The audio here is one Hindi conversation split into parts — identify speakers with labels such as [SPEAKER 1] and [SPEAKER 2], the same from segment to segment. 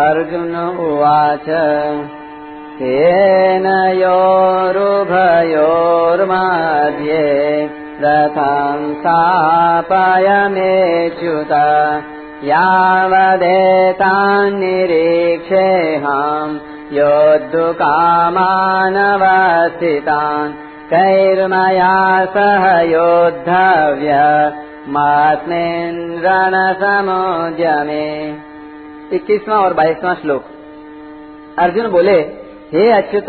[SPEAKER 1] अर्जुन उवाच तेन योरुभयोर्मध्ये रथं स्थापयमेच्युत यावदेतान्निरीक्षेऽहम् योद्धुकामानवस्थितान् कैर्मया सह योद्धव्य मास्मिन् रणसमुद्यमे इक्कीसवां और बाईसवां श्लोक। अर्जुन बोले, हे अच्युत,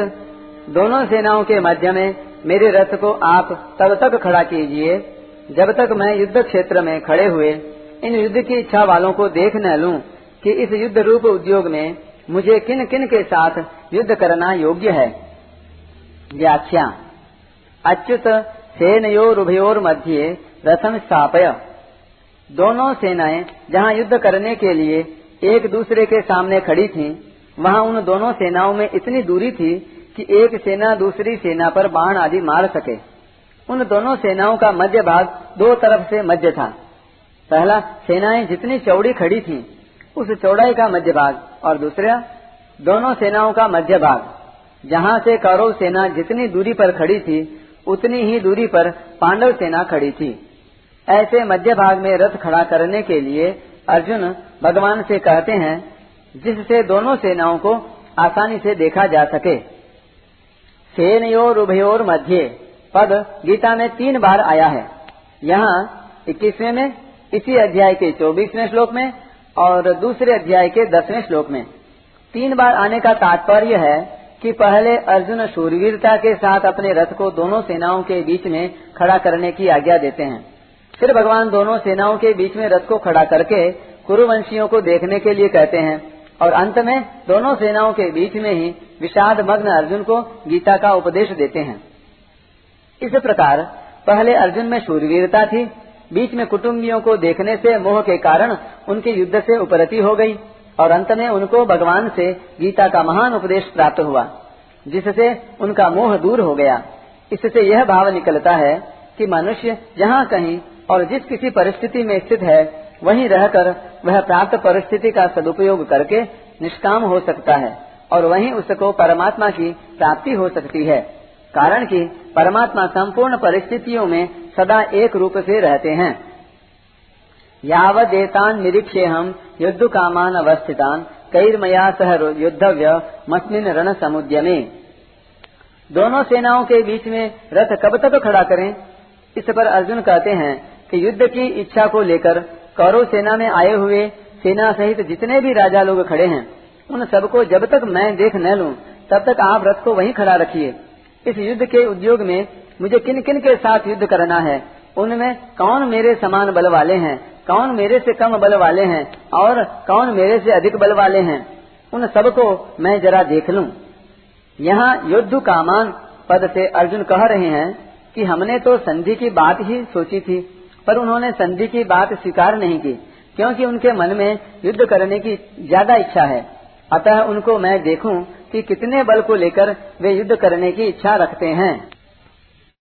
[SPEAKER 1] दोनों सेनाओं के मध्य में मेरे रथ को आप तब तक खड़ा कीजिए, जब तक मैं युद्ध क्षेत्र में खड़े हुए इन युद्ध की इच्छा वालों को देख न लूँ कि इस युद्ध रूप उद्योग में मुझे किन किन के साथ युद्ध करना योग्य है। व्याख्या, अच्युत सेनयोर उभयोर मध्य रथम स्थापय। दोनों सेनाएँ जहाँ युद्ध करने के लिए एक दूसरे के सामने खड़ी थी, वहाँ उन दोनों सेनाओं में इतनी दूरी थी कि एक सेना दूसरी सेना पर बाण आदि मार सके। उन दोनों सेनाओं का मध्य भाग दो तरफ़ से मध्य था। पहला, सेनाएँ जितनी चौड़ी खड़ी थी, उस चौड़ाई का मध्य भाग, और दूसरा, दोनों सेनाओं का मध्य भाग। जहाँ से कौरव सेना जितनी दूरी पर खड़ी थी, उतनी ही दूरी पर पांडव सेना खड़ी थी। ऐसे मध्य भाग में रथ खड़ा करने के लिए अर्जुन भगवान से कहते हैं, जिससे दोनों सेनाओं को आसानी से देखा जा सके। सेनयोर उभयोर मध्य पद गीता में तीन बार आया है। यहाँ इक्कीसवें में, इसी अध्याय के चौबीसवें श्लोक में और दूसरे अध्याय के दसवें श्लोक में। तीन बार आने का तात्पर्य है कि पहले अर्जुन शूरवीरता के साथ अपने रथ को दोनों सेनाओं के बीच में खड़ा करने की आज्ञा देते हैं। फिर भगवान दोनों सेनाओं के बीच में रथ को खड़ा करके कुरुवंशियों को देखने के लिए कहते हैं। और अंत में दोनों सेनाओं के बीच में ही विषाद मग्न अर्जुन को गीता का उपदेश देते हैं। इस प्रकार पहले अर्जुन में शूरवीरता थी, बीच में कुटुंबियों को देखने से मोह के कारण उनके युद्ध से उपरति हो गई और अंत में उनको भगवान से गीता का महान उपदेश प्राप्त हुआ, जिससे उनका मोह दूर हो गया। इससे यह भाव निकलता है कि मनुष्य जहाँ कहीं और जिस किसी परिस्थिति में स्थित है वहीं रहकर वह प्राप्त परिस्थिति का सदुपयोग करके निष्काम हो सकता है और वहीं उसको परमात्मा की प्राप्ति हो सकती है। कारण कि परमात्मा संपूर्ण परिस्थितियों में सदा एक रूप से रहते हैं। यावदेतान निरीक्षे हम युद्ध कामान अवस्थितान, कैरमया सह युद्धव्य मस्मिन रण समुद्य में दोनों सेनाओं के बीच में रथ कब तक खड़ा करें? इस पर अर्जुन कहते हैं कि युद्ध की इच्छा को लेकर कौरव सेना में आए हुए सेना सहित जितने भी राजा लोग खड़े हैं, उन सबको जब तक मैं देख न लूँ, तब तक आप रथ को वहीं खड़ा रखिए। इस युद्ध के उद्योग में मुझे किन किन के साथ युद्ध करना है? उनमें कौन मेरे समान बल वाले हैं? कौन मेरे से कम बल वाले हैं? और कौन मेरे से अधिक बल वाले हैं? उन सबको मैं जरा देख लूँ। यहाँ युद्ध कामान पद से अर्जुन कह रहे हैं कि हमने तो संधि की बात ही सोची थी। पर उन्होंने संधि की बात स्वीकार नहीं की, क्योंकि उनके मन में युद्ध करने की ज़्यादा इच्छा है। अतः उनको मैं देखूँ कि कितने बल को लेकर वे युद्ध करने की इच्छा रखते हैं।